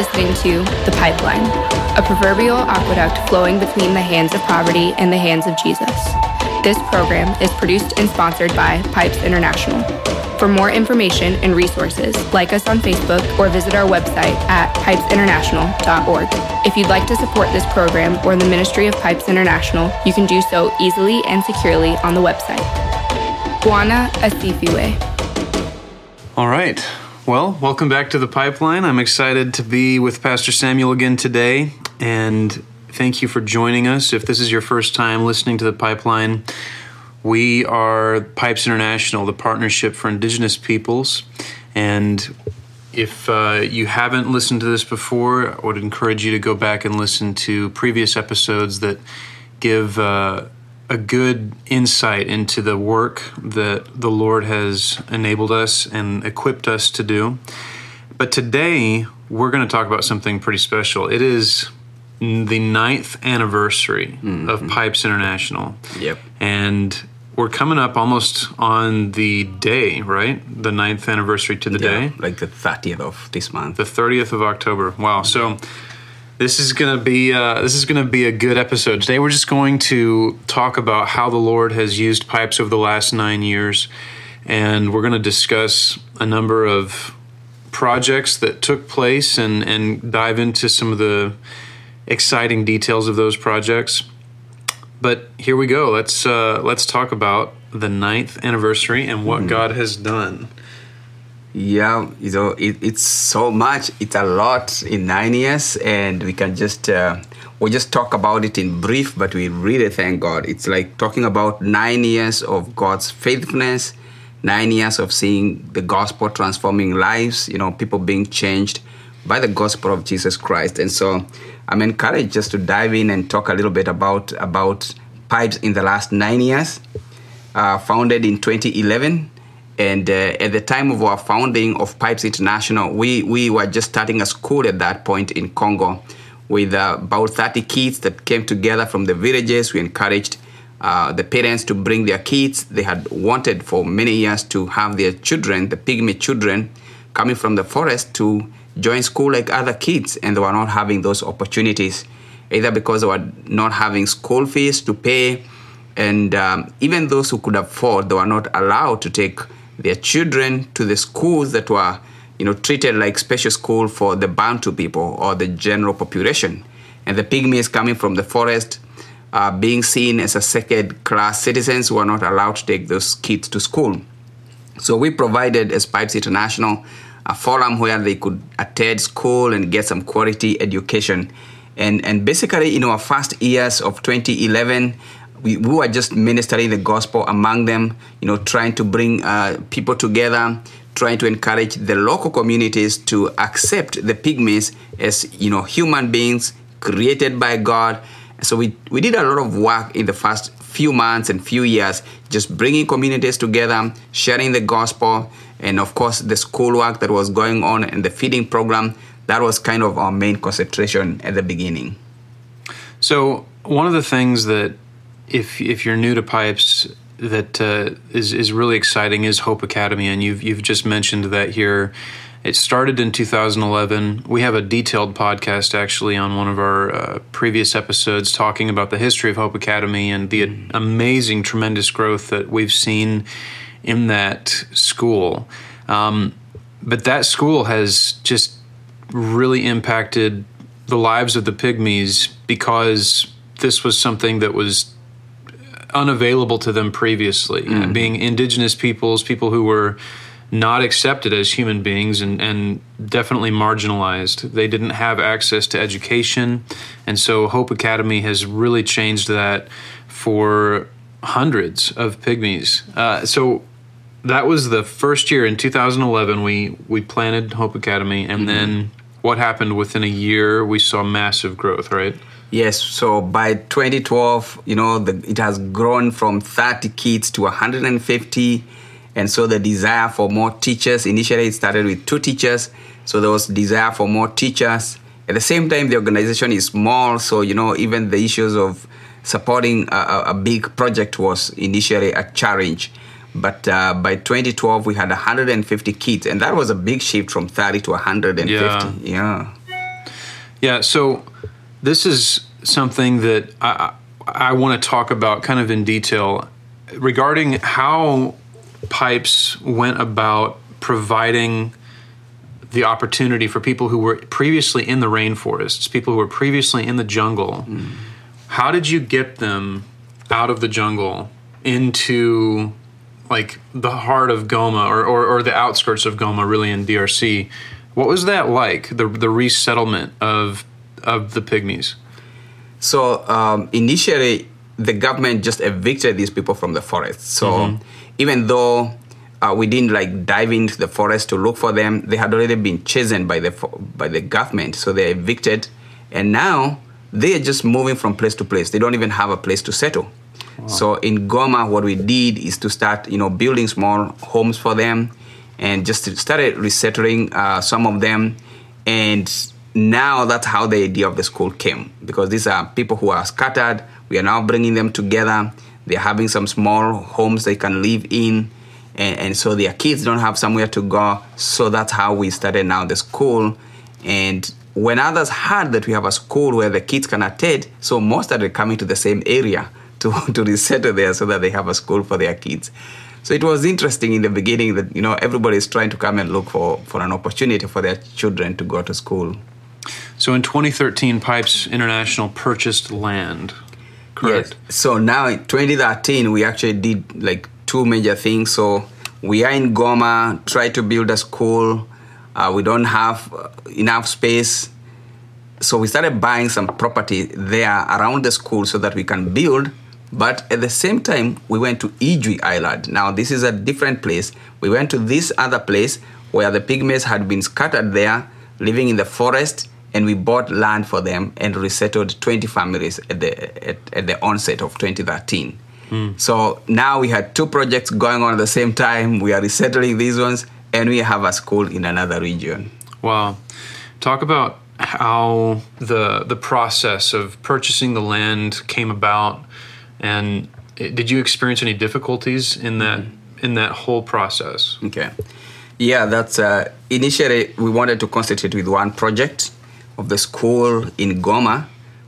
listening to The Pipeline, a proverbial aqueduct flowing between the hands of poverty and the hands of Jesus. This program is produced and sponsored by Pipes International. For more information and resources, like us on Facebook or visit our website at pipesinternational.org. If you'd like to support this program or the Ministry of Pipes International, you can do so easily and securely on the website. Bwana Asifiwe. All right. Well, welcome back to the pipeline. I'm excited to be with Pastor Samuel again today, and thank you for joining us. If this is your first time listening to the pipeline, we are Pipes International, the partnership for Indigenous peoples. And if uh, you haven't listened to this before, I would encourage you to go back and listen to previous episodes that give uh, a good insight into the work that the Lord has enabled us and equipped us to do. But today, we're going to talk about something pretty special. It is the ninth anniversary mm-hmm. of Pipes International. Yep. And we're coming up almost on the day, right? The ninth anniversary to the yeah, day. Like the 30th of this month. The 30th of October. Wow. So this is gonna be uh, this is gonna be a good episode. Today we're just going to talk about how the Lord has used pipes over the last nine years, and we're gonna discuss a number of projects that took place and and dive into some of the exciting details of those projects. But here we go. Let's uh, let's talk about the ninth anniversary and what mm. God has done. Yeah, you know, it, it's so much. It's a lot in nine years, and we can just uh, we just talk about it in brief, but we really thank God. It's like talking about nine years of God's faithfulness, nine years of seeing the gospel transforming lives. You know, people being changed by the gospel of Jesus Christ, and so I'm encouraged just to dive in and talk a little bit about about pipes in the last nine years. Uh, founded in 2011, and uh, at the time of our founding of Pipes International, we we were just starting a school at that point in Congo, with uh, about 30 kids that came together from the villages. We encouraged. Uh, the parents to bring their kids. They had wanted for many years to have their children, the pygmy children, coming from the forest to join school like other kids and they were not having those opportunities either because they were not having school fees to pay and um, even those who could afford they were not allowed to take their children to the schools that were you know treated like special school for the bantu people or the general population and the pygmies coming from the forest uh, being seen as a second class citizens who are not allowed to take those kids to school so we provided as pipes international a forum where they could attend school and get some quality education. And, and basically, in our first years of 2011, we, we were just ministering the gospel among them, you know, trying to bring uh, people together, trying to encourage the local communities to accept the pygmies as, you know, human beings created by God. So we, we did a lot of work in the first few months and few years, just bringing communities together, sharing the gospel, and of course the schoolwork that was going on and the feeding program that was kind of our main concentration at the beginning so one of the things that if if you're new to pipes that uh, is is really exciting is Hope Academy, and you've you've just mentioned that here. It started in 2011. We have a detailed podcast actually on one of our uh, previous episodes talking about the history of Hope Academy and the amazing, tremendous growth that we've seen in that school. Um, but that school has just really impacted the lives of the pygmies because this was something that was unavailable to them previously. Mm-hmm. Being indigenous peoples, people who were not accepted as human beings and, and definitely marginalized. They didn't have access to education. And so Hope Academy has really changed that for hundreds of pygmies. Uh, so that was the first year in 2011 we we planted Hope Academy and mm-hmm. then what happened within a year we saw massive growth, right? Yes, so by 2012, you know, the, it has grown from 30 kids to 150 and so the desire for more teachers initially it started with two teachers, so there was desire for more teachers. At the same time the organization is small, so you know, even the issues of supporting a, a big project was initially a challenge. But uh, by 2012, we had 150 kids, and that was a big shift from 30 to 150. Yeah. yeah. Yeah, so this is something that I, I want to talk about kind of in detail regarding how Pipes went about providing the opportunity for people who were previously in the rainforests, people who were previously in the jungle. Mm. How did you get them out of the jungle into like the heart of Goma or, or, or the outskirts of Goma, really in DRC? What was that like? The the resettlement of of the pygmies. So um, initially, the government just evicted these people from the forest. So mm-hmm. even though uh, we didn't like dive into the forest to look for them, they had already been chosen by the by the government. So they're evicted, and now they are just moving from place to place. They don't even have a place to settle. Wow. So in Goma, what we did is to start, you know, building small homes for them, and just started resettling uh, some of them, and now that's how the idea of the school came because these are people who are scattered. We are now bringing them together. They're having some small homes they can live in, and, and so their kids don't have somewhere to go. So that's how we started now the school. And when others heard that we have a school where the kids can attend, so most started coming to the same area to, to resettle there so that they have a school for their kids. So it was interesting in the beginning that you know everybody is trying to come and look for, for an opportunity for their children to go to school. So in 2013, Pipes International purchased land. Correct. Yes. So now in 2013, we actually did like two major things. So we are in Goma, try to build a school. Uh, we don't have uh, enough space. So we started buying some property there around the school so that we can build. But at the same time, we went to Ijwi Island. Now, this is a different place. We went to this other place where the pygmies had been scattered there, living in the forest and we bought land for them and resettled 20 families at the, at, at the onset of 2013. Mm. So now we had two projects going on at the same time. We are resettling these ones, and we have a school in another region. Wow. Talk about how the the process of purchasing the land came about, and did you experience any difficulties in that mm-hmm. in that whole process? Okay. Yeah, that's uh, initially we wanted to concentrate with one project of the school in Goma.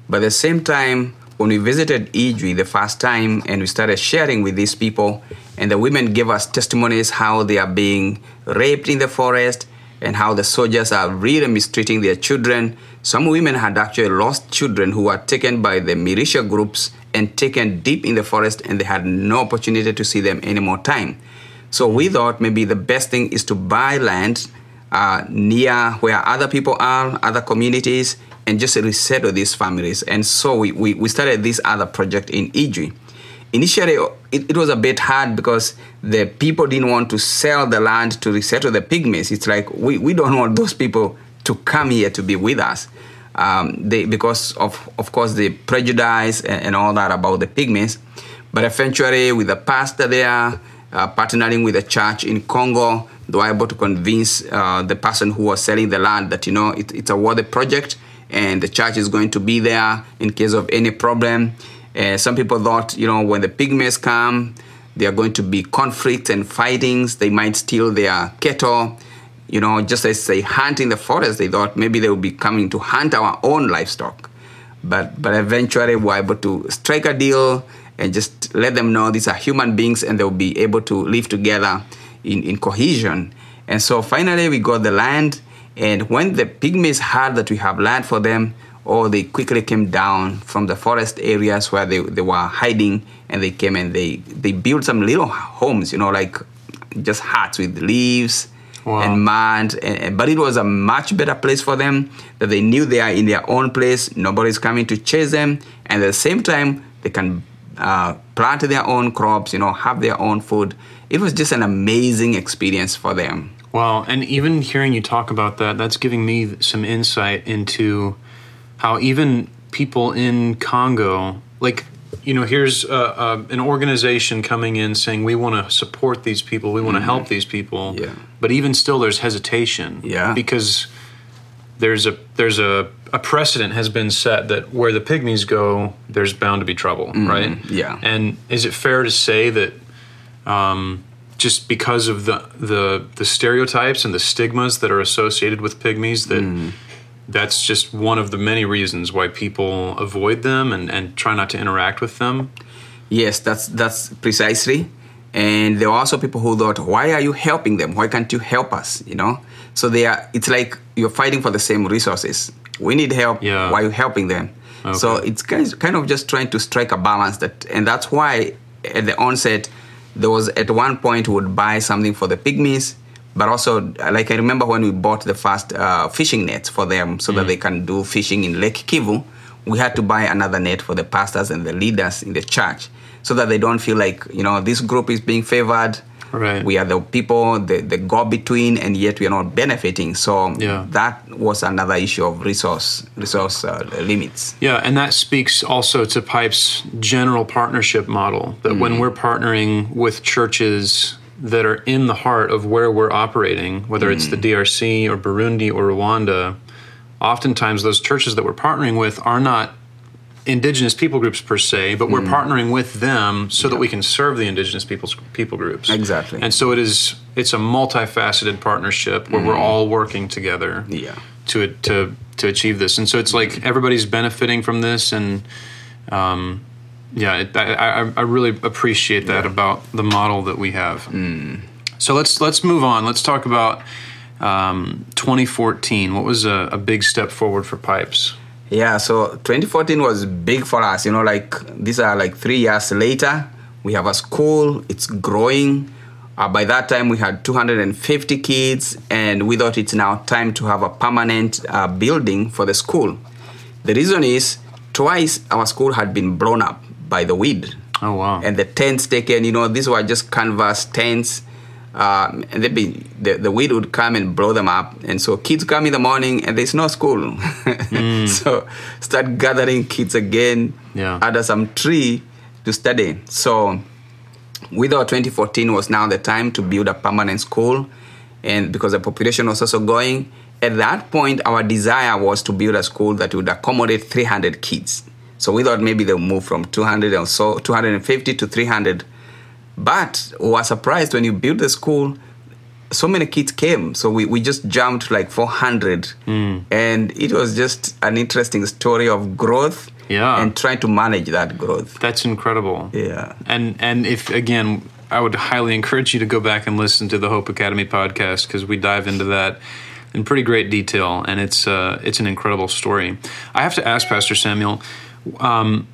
But at the same time, when we visited Ijwi the first time and we started sharing with these people, and the women gave us testimonies how they are being raped in the forest and how the soldiers are really mistreating their children. Some women had actually lost children who were taken by the militia groups and taken deep in the forest, and they had no opportunity to see them any more time. So we thought maybe the best thing is to buy land uh, near where other people are, other communities, and just resettle these families. And so we, we, we started this other project in Ijwi. Initially, it, it, was a bit hard because the people didn't want to sell the land to resettle the pygmies. It's like we, we don't want those people to come here to be with us. Um, they, because of, of course, the prejudice and, and, all that about the pygmies. But eventually, with the pastor there, uh, partnering with the church in Congo, they were able to convince uh, the person who was selling the land that you know it, it's a worthy project and the church is going to be there in case of any problem. Uh, some people thought you know when the pygmies come, there are going to be conflicts and fightings. They might steal their cattle. You know, just as they hunt in the forest, they thought maybe they would be coming to hunt our own livestock. But but eventually we were able to strike a deal and just let them know these are human beings and they'll be able to live together in, in cohesion. And so finally we got the land. And when the pygmies heard that we have land for them, oh, they quickly came down from the forest areas where they, they were hiding and they came and they, they built some little homes, you know, like just huts with leaves wow. and mud. And, but it was a much better place for them that they knew they are in their own place. Nobody's coming to chase them. And at the same time, they can uh, plant their own crops, you know, have their own food it was just an amazing experience for them. Wow. And even hearing you talk about that, that's giving me some insight into how even people in Congo, like, you know, here's an organization coming in saying we want to support these people, we want to mm-hmm. help these people. Yeah. But even still, there's hesitation. Yeah. Because there's a there's a, a precedent has been set that where the pygmies go, there's bound to be trouble, mm-hmm. right? Yeah. And is it fair to say that um, just because of the, the the stereotypes and the stigmas that are associated with pygmies that mm. that's just one of the many reasons why people avoid them and, and try not to interact with them. Yes, that's that's precisely. And there are also people who thought, "Why are you helping them? Why can't you help us?" You know. So they are. It's like you're fighting for the same resources. We need help. Yeah. Why are helping them? So it's kind kind of just trying to strike a balance. That and that's why at the onset there was at one point we would buy something for the pygmies, but also like I remember when we bought the first uh, fishing nets for them so that they can do fishing in Lake Kivu. We had to buy another net for the pastors and the leaders in the church so that they don't feel like you know this group is being favored. Right. We are the people, the, the go between, and yet we are not benefiting. So Yeah. that was another issue of resource resource uh, limits. Yeah, and that speaks also to Pipe's general partnership model that when we're partnering with churches that are in the heart of where we're operating, whether it's the DRC or Burundi or Rwanda, oftentimes those churches that we're partnering with are not indigenous people groups per se, but we're partnering with them so that we can serve the indigenous people's people groups. Exactly. And so it is it's a multifaceted partnership where we're all working together Yeah. to to to achieve this. And so it's like everybody's benefiting from this, and um, yeah, it, I, I I really appreciate that about the model that we have. So let's let's move on. Let's talk about um, 2014. What was a, a big step forward for Pipes? Yeah, so 2014 was big for us. You know, like these are like three years later. We have a school, it's growing. Uh, by that time, we had 250 kids, and we thought it's now time to have a permanent uh, building for the school. The reason is twice our school had been blown up by the weed. Oh wow! and the tents taken. You know, these were just canvas tents. Um, and they'd be, the, the weed would come and blow them up. And so kids come in the morning and there's no school. so start gathering kids again Yeah. under some tree to study. So we thought 2014 was now the time to build a permanent school. And because the population was also going, at that point, our desire was to build a school that would accommodate 300 kids. So we thought maybe they'll move from 200 or so, 250 to 300. But we were surprised when you built the school, so many kids came. So we, we just jumped like 400. Hmm. And it was just an interesting story of growth Yeah. and trying to manage that growth. That's incredible. Yeah. And and if again, I would highly encourage you to go back and listen to the Hope Academy podcast because we dive into that in pretty great detail, and it's uh, it's an incredible story. I have to ask Pastor Samuel. Um,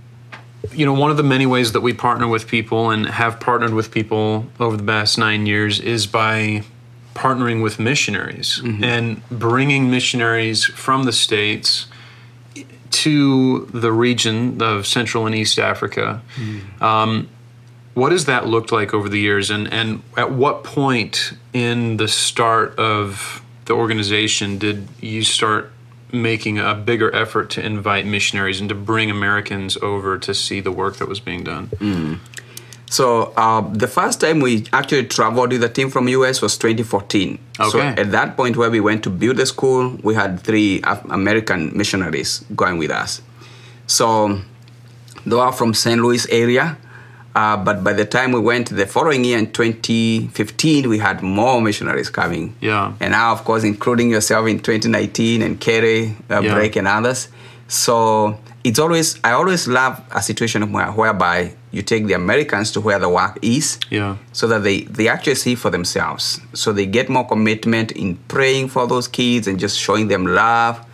you know, one of the many ways that we partner with people and have partnered with people over the past nine years is by partnering with missionaries and bringing missionaries from the States to the region of Central and East Africa. Um, what has that looked like over the years, and, and at what point in the start of the organization did you start making a bigger effort to invite missionaries and to bring Americans over to see the work that was being done? So uh, the first time we actually traveled with a team from US was 2014. So Okay. at that point where we went to build the school, we had three Af- American missionaries going with us. So they are from St. Louis area. Uh, but by the time we went the following year in 2015, we had more missionaries coming. Yeah. And now, of course, including yourself in 2019 and Kerry, uh, Yeah. Break, and others. So it's always, I always love a situation where, whereby you take the Americans to where the work is Yeah. so that they, they actually see for themselves. So they get more commitment in praying for those kids and just showing them love.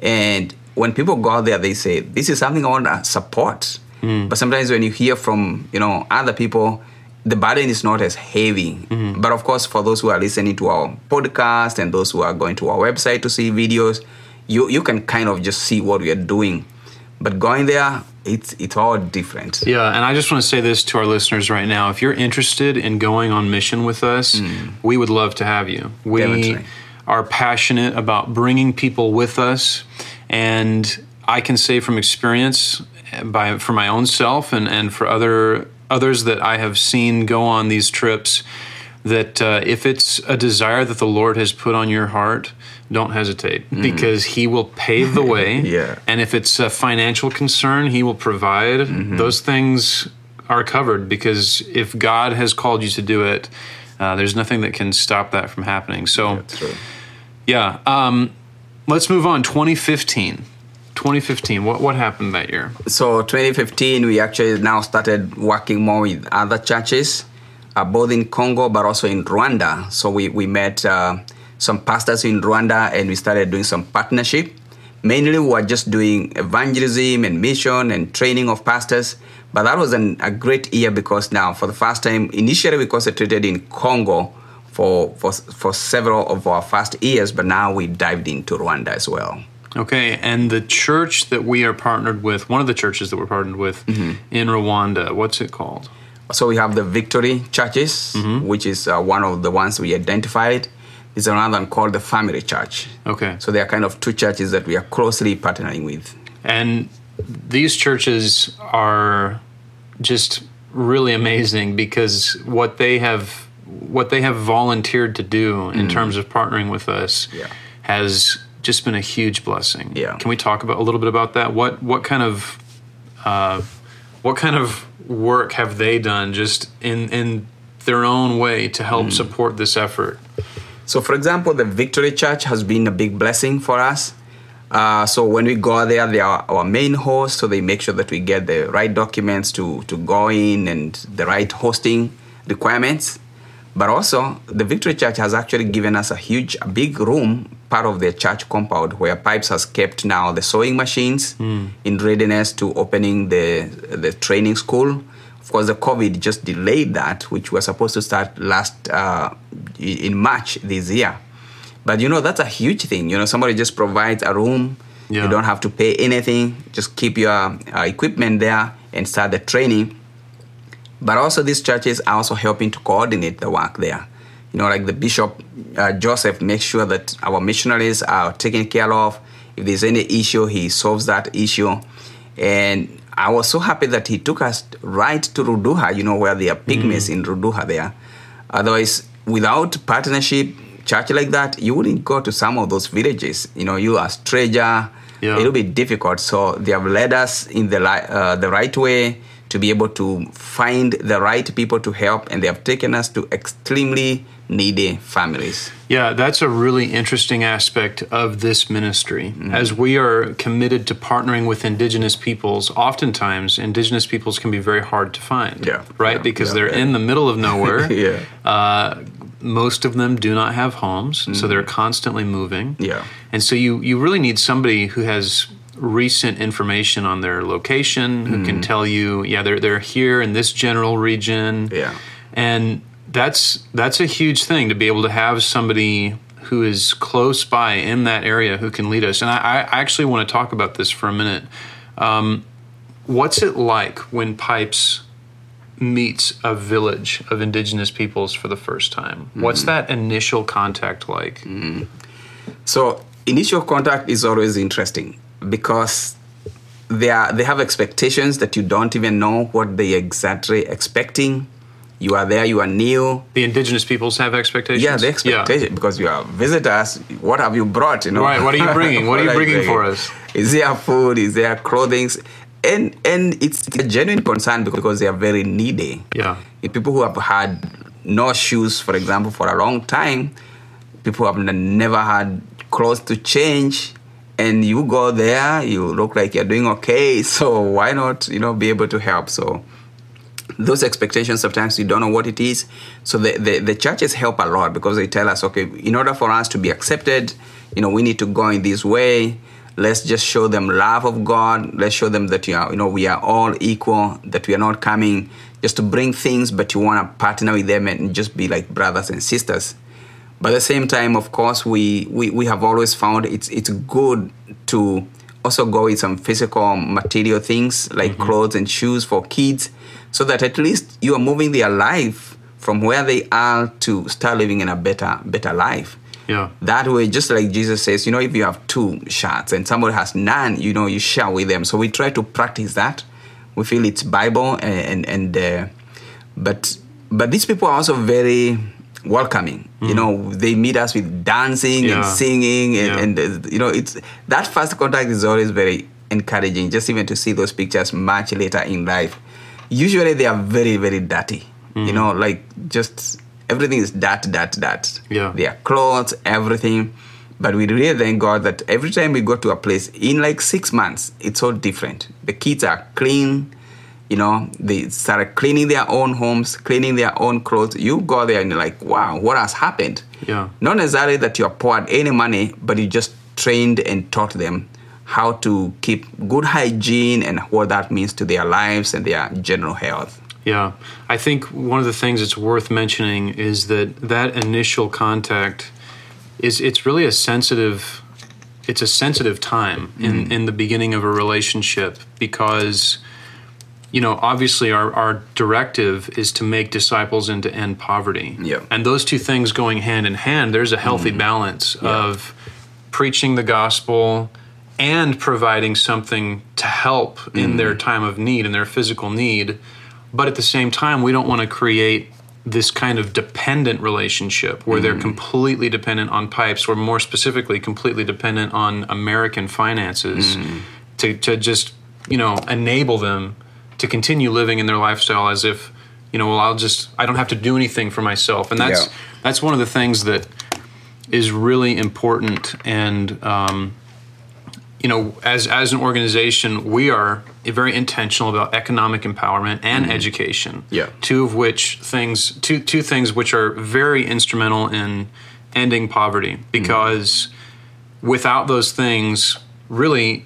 And when people go out there, they say, This is something I want to support. Mm. But sometimes when you hear from you know other people, the burden is not as heavy. Mm. But of course, for those who are listening to our podcast and those who are going to our website to see videos, you, you can kind of just see what we are doing. But going there, it's it's all different. Yeah, and I just want to say this to our listeners right now. If you're interested in going on mission with us, mm. we would love to have you. We Definitely. are passionate about bringing people with us, and I can say from experience, by for my own self and and for other others that I have seen go on these trips, that uh, if it's a desire that the Lord has put on your heart, don't hesitate because He will pave the way. Yeah. And if it's a financial concern, He will provide. Those things are covered because if God has called you to do it, uh, there's nothing that can stop that from happening. So, yeah. Um, Let's move on. 2015. 2015. What what happened that year? So 2015, we actually now started working more with other churches, uh, both in Congo but also in Rwanda. So we we met uh, some pastors in Rwanda and we started doing some partnership. Mainly, we were just doing evangelism and mission and training of pastors. But that was an, a great year because now, for the first time, initially we concentrated in Congo for, for, for several of our first years, but now we dived into Rwanda as well. Okay, and the church that we are partnered with, one of the churches that we're partnered with mm-hmm. in Rwanda, what's it called? So we have the Victory Churches, mm-hmm. which is uh, one of the ones we identified. There's another one called the Family Church. Okay. So they are kind of two churches that we are closely partnering with. And these churches are just really amazing because what they have what they have volunteered to do in mm. terms of partnering with us Yeah. has just been a huge blessing. Yeah. Can we talk about a little bit about that? What what kind of uh, what kind of work have they done just in in their own way to help support this effort? So, for example, the Victory Church has been a big blessing for us. Uh, so when we go there, they are our main host, so they make sure that we get the right documents to, to go in and the right hosting requirements. But also, the Victory Church has actually given us a huge, a big room, part of the church compound, where Pipes has kept now the sewing machines in readiness to opening the the training school. Of course, the COVID just delayed that, which was supposed to start last uh, in March this year. But you know, that's a huge thing. You know, somebody just provides a room. Yeah. You don't have to pay anything. Just keep your uh, equipment there and start the training. But also, these churches are also helping to coordinate the work there. You know, like the Bishop uh, Joseph makes sure that our missionaries are taken care of. If there's any issue, he solves that issue. And I was so happy that he took us right to Ruduha, you know, where there are pygmies in Ruduha there. Otherwise, without partnership, church like that, you wouldn't go to some of those villages. You know, you are stranger. Yeah. It'll be difficult. So they have led us in the li- uh, the right way to be able to find the right people to help, and they have taken us to extremely needy families. Yeah, that's a really interesting aspect of this ministry. Mm-hmm. As we are committed to partnering with indigenous peoples, oftentimes indigenous peoples can be very hard to find. Yeah, Right? yeah, because yeah. they're in the middle of nowhere. Yeah. Uh, most of them do not have homes, so mm-hmm. they're constantly moving. Yeah. And so you, you really need somebody who has recent information on their location, who can mm-hmm. tell you, yeah, they're, they're here in this general region Yeah. and that's that's a huge thing to be able to have somebody who is close by in that area who can lead us. And I, I actually want to talk about this for a minute. Um, what's it like when Pipes meets a village of indigenous peoples for the first time? What's that initial contact like? So initial contact is always interesting because they are they have expectations that you don't even know what they exactly expecting. You are there, you are new. The indigenous peoples have expectations. Yeah, the expectation because you are visitors. What have you brought? You know, Right, what are you bringing? What are you bringing for bringing? us? Is there food? Is there clothing? And and it's a genuine concern because they are very needy. Yeah. If people who have had no shoes, for example, for a long time, people have n- never had clothes to change, and you go there, you look like you're doing okay. So why not, you know, be able to help? So those expectations sometimes you don't know what it is. So the, the, the churches help a lot because they tell us, okay, in order for us to be accepted, you know, we need to go in this way. Let's just show them love of God. Let's show them that you are, you know, we are all equal. That we are not coming just to bring things, but you want to partner with them and just be like brothers and sisters. But at the same time, of course, we, we, we have always found it's it's good to also go with some physical material things like clothes and shoes for kids, so that at least you are moving their life from where they are to start living in a better better life. Yeah. That way, just like Jesus says, you know, if you have two shirts and somebody has none, you know, you share with them. So we try to practice that. We feel it's Bible, and and, and uh, but but these people are also very welcoming. You know, they meet us with dancing Yeah. and singing, and, Yeah. and uh, you know, it's that first contact is always very encouraging. Just even to see those pictures much later in life. Usually, they are very very dirty. You know, like just everything is dirt, dirt, dirt. Yeah. Their clothes, everything. But we really thank God that every time we go to a place, in like six months, it's all different. The kids are clean, you know, they started cleaning their own homes, cleaning their own clothes. You go there and you're like, wow, what has happened? Yeah. Not necessarily that you are poured any money, but you just trained and taught them how to keep good hygiene and what that means to their lives and their general health. Yeah, I think one of the things that's worth mentioning is that that initial contact is it's really a sensitive it's a sensitive time in, mm. in the beginning of a relationship because you know obviously our, our directive is to make disciples and to end poverty. Yeah. and those two things going hand in hand there's a healthy mm-hmm. balance of preaching the gospel and providing something to help in mm-hmm. their time of need in their physical need. But at the same time we don't want to create this kind of dependent relationship where they're mm-hmm. completely dependent on pipes or more specifically completely dependent on american finances to, to just you know enable them to continue living in their lifestyle as if you know well i'll just i don't have to do anything for myself. And that's Yeah. that's one of the things that is really important. And um, you know as as an organization we are very intentional about economic empowerment and education. Yeah. two of which things two two things which are very instrumental in ending poverty. Because without those things really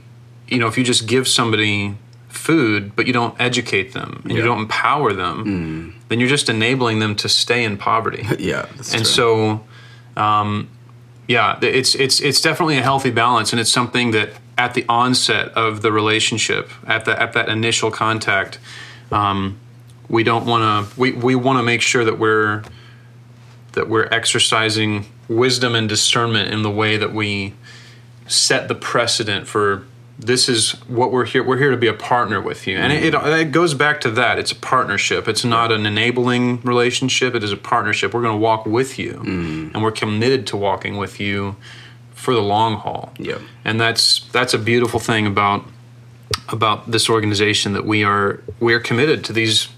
you know if you just give somebody food but you don't educate them and you don't empower them then you're just enabling them to stay in poverty. Yeah, that's and true. so um, yeah it's it's it's definitely a healthy balance and it's something that at the onset of the relationship at the at that initial contact um, we don't want to we, we want to make sure that we're that we're exercising wisdom and discernment in the way that we set the precedent for this is what we're here we're here to be a partner with you. And it, it, it goes back to that. It's a partnership. It's not an enabling relationship. It is a partnership. We're going to walk with you. Mm. And we're committed to walking with you for the long haul. Yeah. and that's that's a beautiful thing about about this organization that we are we're committed to these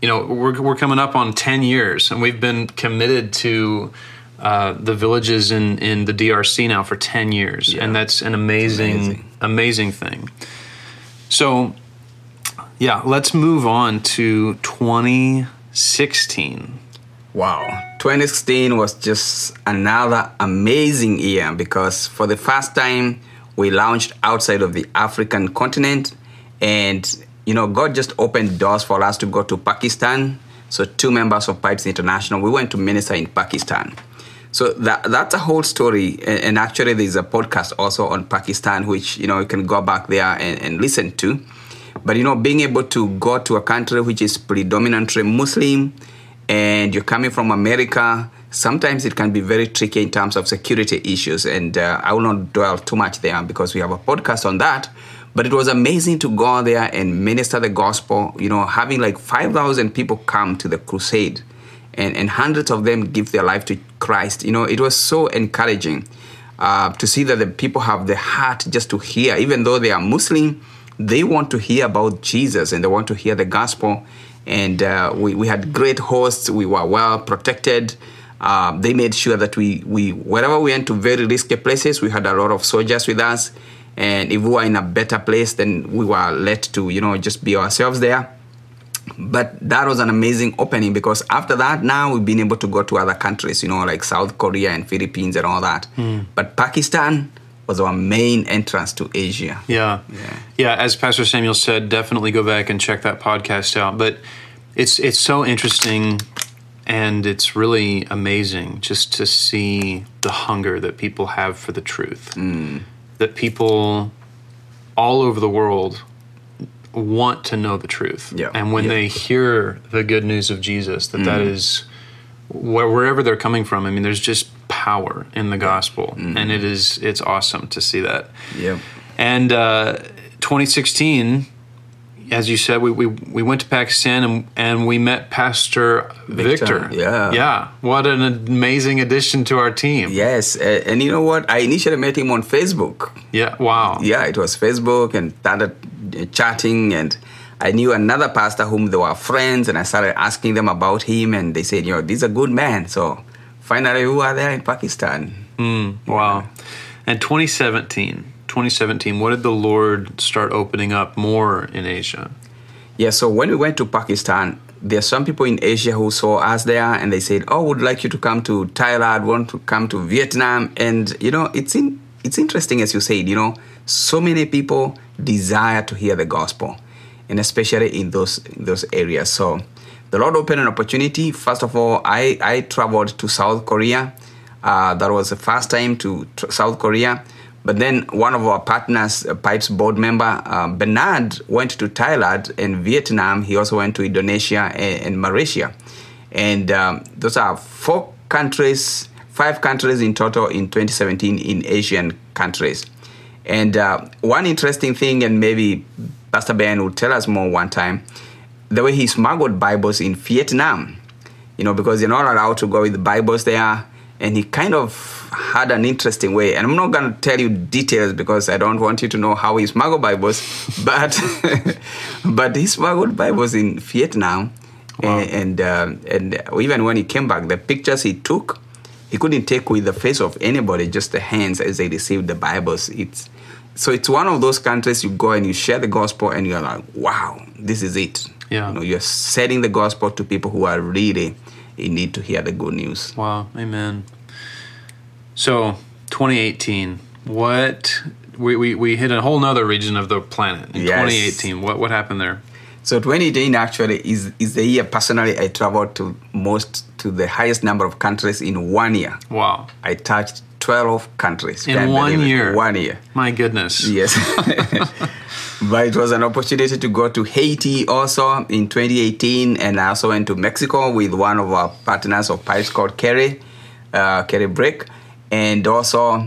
you know we're, we're coming up on 10 years and we've been committed to uh, the villages in, in the DRC now for 10 years Yeah. and that's an amazing, Amazing. amazing thing so yeah let's move on to 2016 Wow. 2016 was just another amazing year because for the first time we launched outside of the African continent and you know God just opened doors for us to go to Pakistan. So two members of Pipes International we went to minister in Pakistan. So that that's a whole story and, and actually there's a podcast also on Pakistan which you know you can go back there and, and listen to. But you know being able to go to a country which is predominantly Muslim and you're coming from America, sometimes it can be very tricky in terms of security issues. And uh, I will not dwell too much there because we have a podcast on that. But it was amazing to go there and minister the gospel, you know, having like 5,000 people come to the crusade and, and hundreds of them give their life to Christ. You know, it was so encouraging uh, to see that the people have the heart just to hear, even though they are Muslim, they want to hear about Jesus and they want to hear the gospel. And uh, we, we had great hosts. We were well protected. Uh, they made sure that we, we, wherever we went to very risky places, we had a lot of soldiers with us. And if we were in a better place, then we were let to, you know, just be ourselves there. But that was an amazing opening because after that, now we've been able to go to other countries, you know, like South Korea and Philippines and all that. Hmm. But Pakistan was our main entrance to Asia. Yeah. Yeah. Yeah, as Pastor Samuel said, definitely go back and check that podcast out. But it's it's so interesting and it's really amazing just to see the hunger that people have for the truth. Hmm. That people all over the world want to know the truth. Yeah. And when Yeah. they hear the good news of Jesus, that that is where, wherever they're coming from. I mean, there's just power in the gospel, and it is it's awesome to see that. Yeah. And uh, 2016, as you said, we, we, we went to Pakistan and, and we met Pastor Victor. Victor, yeah. Yeah. What an amazing addition to our team. Yes, uh, and you know what? I initially met him on Facebook. Yeah. Wow. Yeah, it was Facebook and started uh, chatting and I knew another pastor whom they were friends and I started asking them about him and they said, you know, this is a good man. So finally we were there in Pakistan. Mm, wow. And 2017, 2017, what did the Lord start opening up more in Asia? Yeah, so when we went to Pakistan, there are some people in Asia who saw us there and they said, "Oh, would like you to come to Thailand, want to come to Vietnam." And you know, it's in, it's interesting as you said, you know, so many people desire to hear the gospel, and especially in those in those areas. So the Lord opened an opportunity. First of all, I I traveled to South Korea. Uh, that was the first time to tr- South Korea. But then one of our partners, Pipes board member, uh, Bernard, went to Thailand and Vietnam. He also went to Indonesia and, and Malaysia. And um, those are four countries, five countries in total in 2017 in Asian countries. And uh, one interesting thing, and maybe Pastor Ben will tell us more one time, the way he smuggled Bibles in Vietnam. You know, because you're not allowed to go with the Bibles there and he kind of had an interesting way. And I'm not going to tell you details because I don't want you to know how he smuggled Bibles, but but he smuggled Bibles in Vietnam, wow. and and, uh, and even when he came back, the pictures he took, he couldn't take with the face of anybody, just the hands as they received the Bibles. It's so it's one of those countries you go and you share the gospel, and you're like, wow, this is it. Yeah, you know, you're selling the gospel to people who are really you need to hear the good news. Wow, amen. So, 2018, what we, we, we hit a whole nother region of the planet in yes. 2018. What what happened there? So 2018 actually is is the year personally I traveled to most to the highest number of countries in one year. Wow. I touched 12 countries. In one year. One year. My goodness. Yes. but it was an opportunity to go to Haiti also in 2018, and I also went to Mexico with one of our partners of pipes called Kerry, uh, Kerry Brick, and also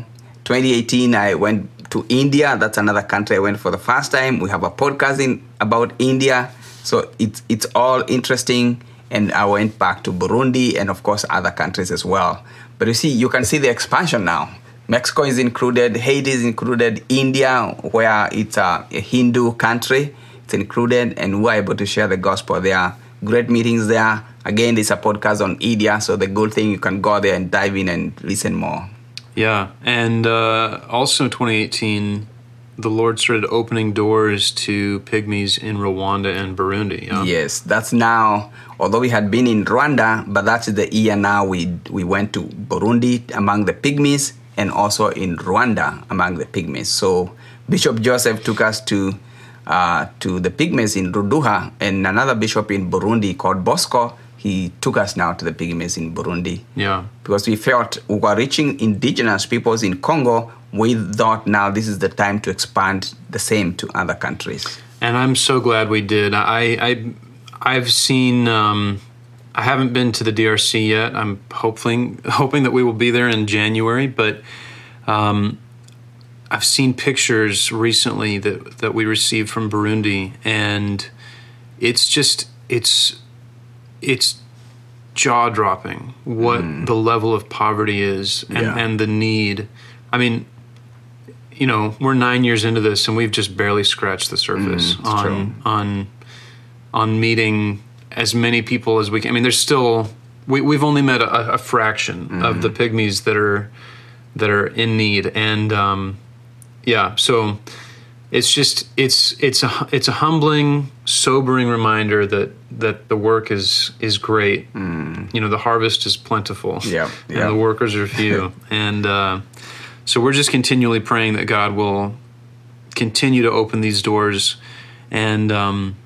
2018 I went to India. That's another country I went for the first time. We have a podcast in, about India, so it's it's all interesting. And I went back to Burundi and of course other countries as well. But you see, you can see the expansion now. Mexico is included, Haiti is included, India, where it's a, a Hindu country, it's included, and we're able to share the gospel there. Great meetings there. Again, it's a podcast on India, so the good thing you can go there and dive in and listen more. Yeah, and uh, also 2018, the Lord started opening doors to pygmies in Rwanda and Burundi. Yeah? Yes, that's now. Although we had been in Rwanda, but that's the year now we we went to Burundi among the pygmies, and also in Rwanda among the pygmies. So Bishop Joseph took us to uh, to the pygmies in Ruduha, and another bishop in Burundi called Bosco. He took us now to the pygmies in Burundi. Yeah. Because we felt we were reaching indigenous peoples in Congo. We thought now this is the time to expand the same to other countries. And I'm so glad we did. I, I I've seen um, I haven't been to the DRC yet. I'm hoping hoping that we will be there in January, but um, I've seen pictures recently that that we received from Burundi, and it's just it's it's jaw dropping what mm. the level of poverty is and, yeah. and the need. I mean, you know, we're nine years into this, and we've just barely scratched the surface mm, on true. on on meeting as many people as we can. I mean, there's still we we've only met a, a fraction mm-hmm. of the pygmies that are that are in need, and um, yeah, so it's just it's it's a it's a humbling, sobering reminder that that the work is is great. Mm. You know, the harvest is plentiful, yeah, and the workers are few, and uh, so we're just continually praying that God will continue to open these doors and. Um,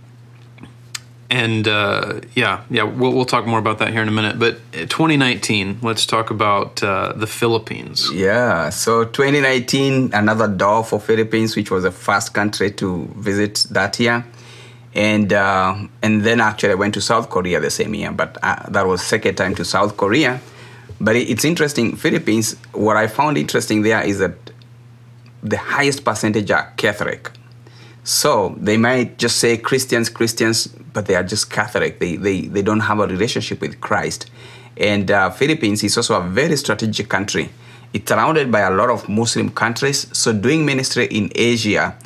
and uh, yeah, yeah, we'll, we'll talk more about that here in a minute. But uh, 2019, let's talk about uh, the Philippines. Yeah, so 2019, another door for Philippines, which was the first country to visit that year, and uh, and then actually I went to South Korea the same year, but uh, that was second time to South Korea. But it's interesting, Philippines. What I found interesting there is that the highest percentage are Catholic. So they might just say Christians, Christians, but they are just Catholic. They, they, they don't have a relationship with Christ. And uh, Philippines is also a very strategic country. It's surrounded by a lot of Muslim countries. So doing ministry in Asia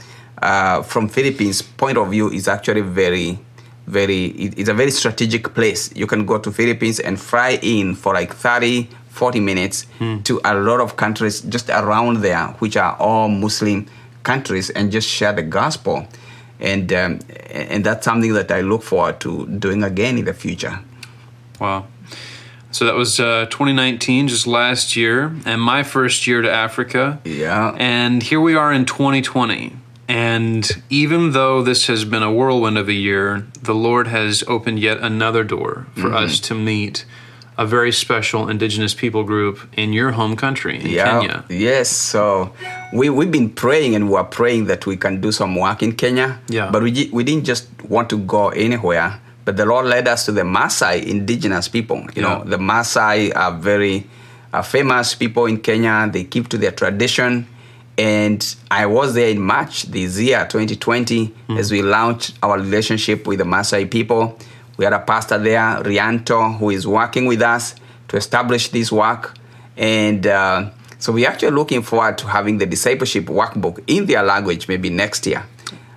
uh, from Philippines' point of view is actually very, very, it's a very strategic place. You can go to Philippines and fly in for like 30, 40 minutes to a lot of countries just around there, which are all Muslim countries, and just share the gospel. And, um, and that's something that I look forward to doing again in the future. Wow. So that was uh, 2019, just last year, and my first year to Africa. Yeah. And here we are in 2020. And even though this has been a whirlwind of a year, the Lord has opened yet another door for us to meet a very special indigenous people group in your home country, in Kenya. Yes. So we we've been praying and we're praying that we can do some work in Kenya. Yeah. But we we didn't just want to go anywhere. But the Lord led us to the Maasai indigenous people. You know, the Maasai are very uh, famous people in Kenya. They keep to their tradition. And I was there in March this year, 2020, as we launched our relationship with the Maasai people. We had a pastor there, Rianto, who is working with us to establish this work. And uh, so we're actually looking forward to having the discipleship workbook in their language maybe next year,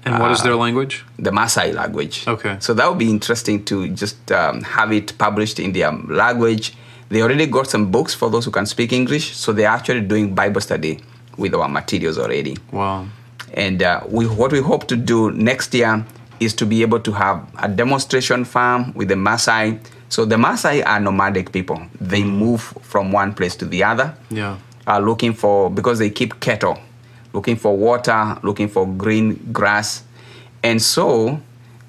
And what is their language? the Maasai language. Okay. So that would be interesting to just um, have it published in their language. They already got some books for those who can speak English, so they're actually doing Bible study with our materials already. Wow. And uh, we, what we hope to do next year is to be able to have a demonstration farm with the Maasai. So the Maasai are nomadic people. They move from one place to the other, Yeah. Uh, looking for, because they keep cattle, looking for water, looking for green grass. And so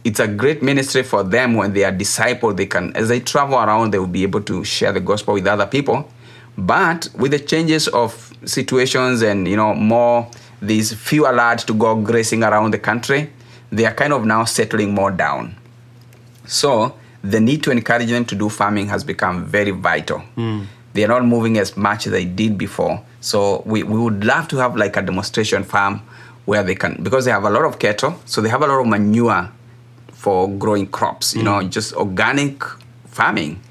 it's a great ministry for them when they are discipled. They can, as they travel around, they will be able to share the gospel with other people. But with the changes of situations and you know more these fewer allowed to go grazing around the country, they are kind of now settling more down. So the need to encourage them to do farming has become very vital. They are not moving as much as they did before. So we, we would love to have like a demonstration farm where they can because they have a lot of cattle, so they have a lot of manure for growing crops, you know, just organic farming.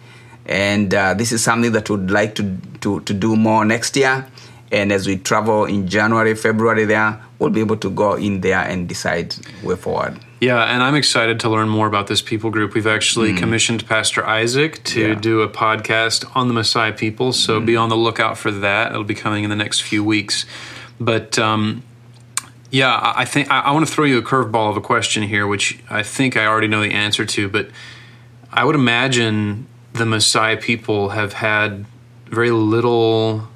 And uh, this is something that we'd like to, to, to do more next year. And as we travel in January, February there, we'll be able to go in there and decide way forward. Yeah, and I'm excited to learn more about this people group. We've actually hmm. commissioned Pastor Isaac to Yeah. do a podcast on the Maasai people, so hmm. be on the lookout for that. It'll be coming in the next few weeks. But um, yeah, I think I, I want to throw you a curveball of a question here, which I think I already know the answer to. But I would imagine the Maasai people have had very little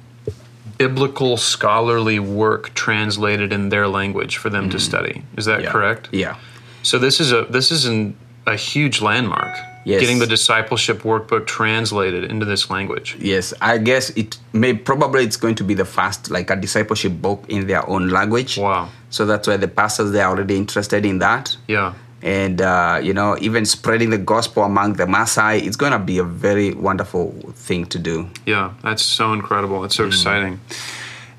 biblical scholarly work translated in their language for them to hmm. study. Is that Yeah. correct? Yeah. So this is a this is an, a huge landmark. Yes. Getting the discipleship workbook translated into this language. Yes, I guess it may probably it's going to be the first like a discipleship book in their own language. Wow. So that's why the pastors they are already interested in that. Yeah. And uh, you know, even spreading the gospel among the Maasai, it's going to be a very wonderful thing to do. Yeah. That's so incredible. It's so exciting.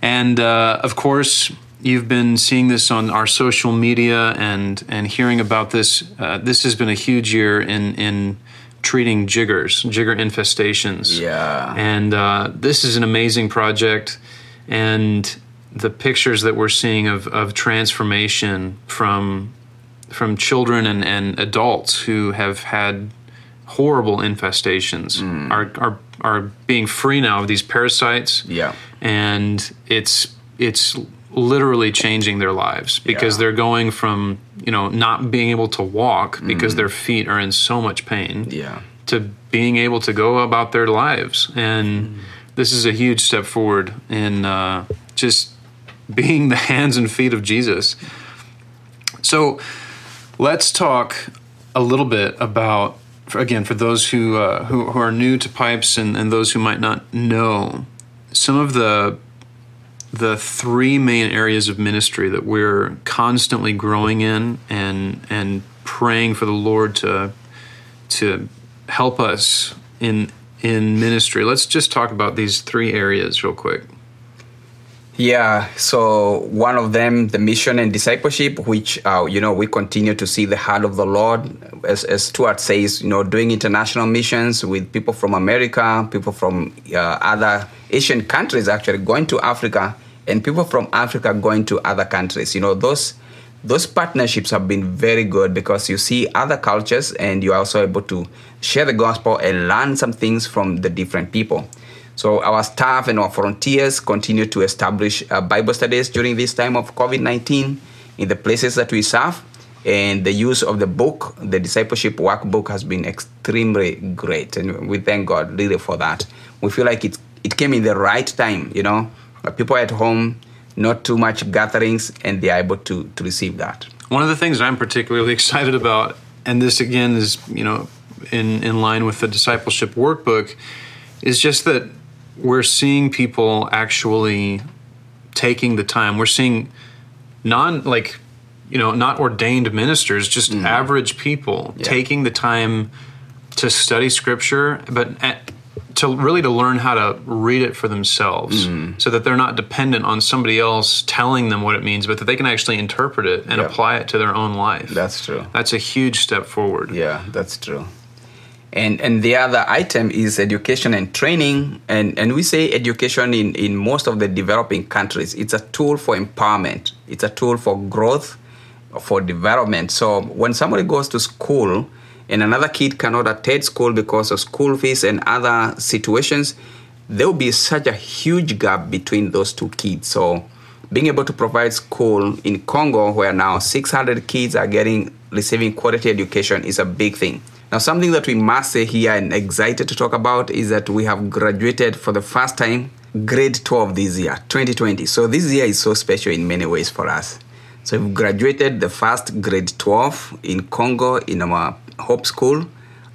And uh, of course, you've been seeing this on our social media and and hearing about this. Uh, this has been a huge year in in treating jiggers, jigger infestations. Yeah. And uh, this is an amazing project. And the pictures that we're seeing of, of transformation from from children and, and adults who have had horrible infestations are, are are being free now of these parasites. Yeah. And it's it's literally changing their lives because Yeah. they're going from, you know, not being able to walk because their feet are in so much pain Yeah. to being able to go about their lives. And this is a huge step forward in uh, just being the hands and feet of Jesus. So let's talk a little bit about, for, again, for those who, uh, who, who are new to pipes and, and those who might not know, some of the the three main areas of ministry that we're constantly growing in and and praying for the Lord to to help us in in ministry. Let's just talk about these three areas real quick. Yeah, so one of them, the mission and discipleship, which uh, you know we continue to see the heart of the Lord, as, as Stuart says, you know, doing international missions with people from America, people from uh, other Asian countries, actually going to Africa, and people from Africa going to other countries. You know, those those partnerships have been very good because you see other cultures and you're also able to share the gospel and learn some things from the different people. So our staff and our volunteers continue to establish uh, Bible studies during this time of COVID 19 in the places that we serve. And the use of the book, the discipleship workbook, has been extremely great. And we thank God really for that. We feel like it, it came in the right time, you know. People at home, not too much gatherings, and they're able to, to receive that. One of the things I'm particularly excited about, and this again is, you know, in, in line with the discipleship workbook, is just that we're seeing people actually taking the time. We're seeing non like you know not ordained ministers, just mm. average people yeah. taking the time to study scripture, but at, to really to learn how to read it for themselves, mm. so that they're not dependent on somebody else telling them what it means, but that they can actually interpret it and apply it to their own life. That's true. That's a huge step forward. Yeah, that's true. And, and the other item is education and training. And, and we say education in, in most of the developing countries. It's a tool for empowerment, it's a tool for growth, for development. So when somebody goes to school and another kid cannot attend school because of school fees and other situations, there will be such a huge gap between those two kids. So being able to provide school in Congo, where now 600 kids are getting receiving quality education, is a big thing. Now, something that we must say here and excited to talk about is that we have graduated for the first time grade 12 this year, 2020. So this year is so special in many ways for us. So we've graduated the first grade 12 in Congo in our Hope School.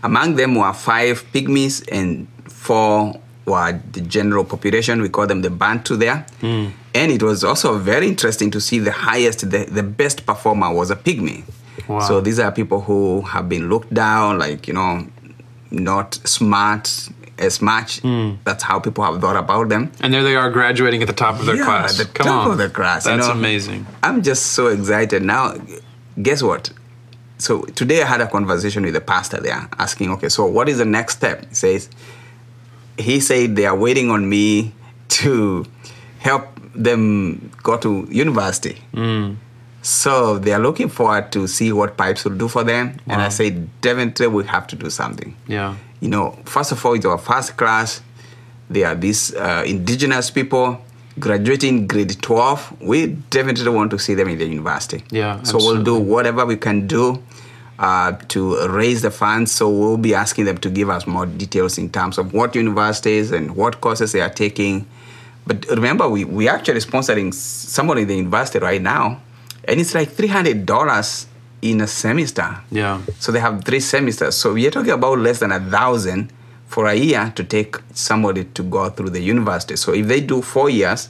Among them were five pygmies and four were the general population. We call them the Bantu there. Mm. And it was also very interesting to see the highest, the, the best performer was a pygmy. Wow. So these are people who have been looked down, like, you know, not smart as much. Mm. That's how people have thought about them. And there they are graduating at the top of their yeah, class. At the Come top on. of their class. That's you know? amazing. I'm just so excited. Now, guess what? So today I had a conversation with the pastor there asking, okay, so what is the next step? He says, he said they are waiting on me to help them go to university. Mm. So they are looking forward to see what pipes will do for them. Wow. And I say, definitely we have to do something. Yeah. You know, first of all, it's our first class. They are these uh, indigenous people graduating grade 12. We definitely want to see them in the university. Yeah. So absolutely. we'll do whatever we can do uh, to raise the funds. So we'll be asking them to give us more details in terms of what universities and what courses they are taking. But remember, we, we actually sponsoring somebody in the university right now and it's like three hundred dollars in a semester. Yeah. So they have three semesters. So we are talking about less than a thousand for a year to take somebody to go through the university. So if they do four years,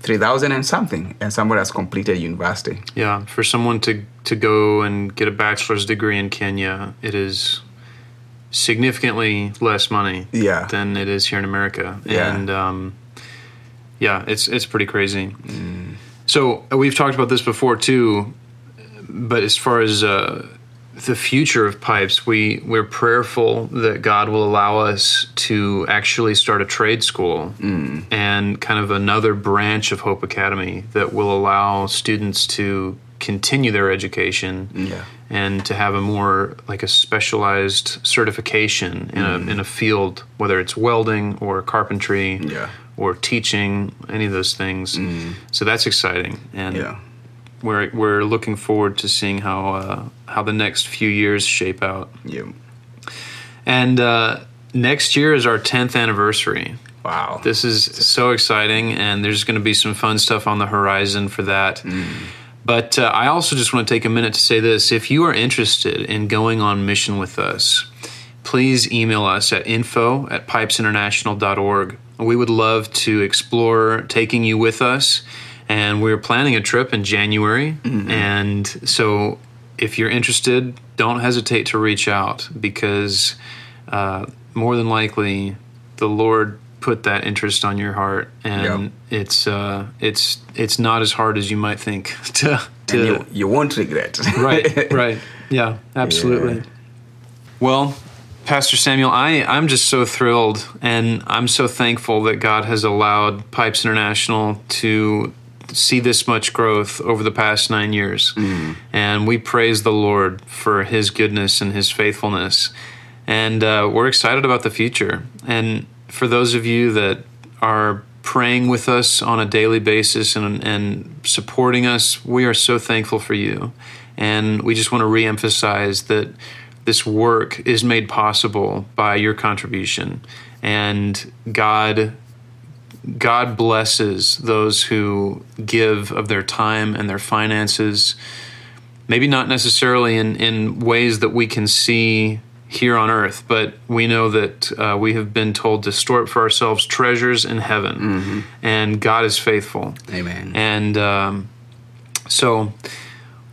three thousand and something, and somebody has completed university. Yeah, for someone to to go and get a bachelor's degree in Kenya, it is significantly less money yeah. than it is here in America. Yeah. And um, yeah, it's it's pretty crazy. Mm. So uh, we've talked about this before too, but as far as uh, the future of pipes, we we're prayerful that God will allow us to actually start a trade school mm. and kind of another branch of Hope Academy that will allow students to continue their education yeah. And to have a more like a specialized certification in mm. a in a field, whether it's welding or carpentry yeah or teaching, any of those things. Mm. So that's exciting, and yeah. we're we're looking forward to seeing how uh, how the next few years shape out. Yeah. And uh, next year is our tenth anniversary. Wow, this is so exciting, and there's going to be some fun stuff on the horizon for that. Mm. But uh, I also just want to take a minute to say this: if you are interested in going on mission with us, please email us at info at pipesinternational.org we would love to explore taking you with us. And we're planning a trip in January. Mm-hmm. And so if you're interested, don't hesitate to reach out because uh, more than likely the Lord put that interest on your heart, and it's uh, it's it's not as hard as you might think. To, to you, you, won't regret. right, right, yeah, absolutely. Yeah. Well, Pastor Samuel, I, I'm just so thrilled and I'm so thankful that God has allowed Pipes International to see this much growth over the past nine years. Mm. And we praise the Lord for His goodness and His faithfulness. And uh, we're excited about the future. And for those of you that are praying with us on a daily basis and, and supporting us, we are so thankful for you. And we just want to reemphasize that this work is made possible by your contribution. And God God blesses those who give of their time and their finances, maybe not necessarily in, in ways that we can see here on earth, but we know that uh, we have been told to store up for ourselves treasures in heaven, mm-hmm. and God is faithful. Amen. And um, so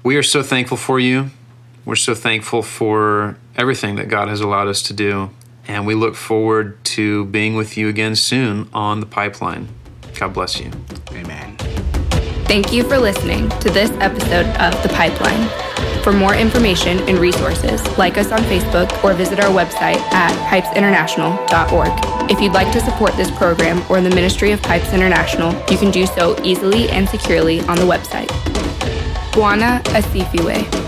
we are so thankful for you. We're so thankful for everything that God has allowed us to do. And we look forward to being with you again soon on the pipeline. God bless you. Amen. Thank you for listening to this episode of The Pipeline. For more information and resources, like us on Facebook or visit our website at pipesinternational.org. If you'd like to support this program or the Ministry of Pipes International, you can do so easily and securely on the website. Bwana Asifiwe.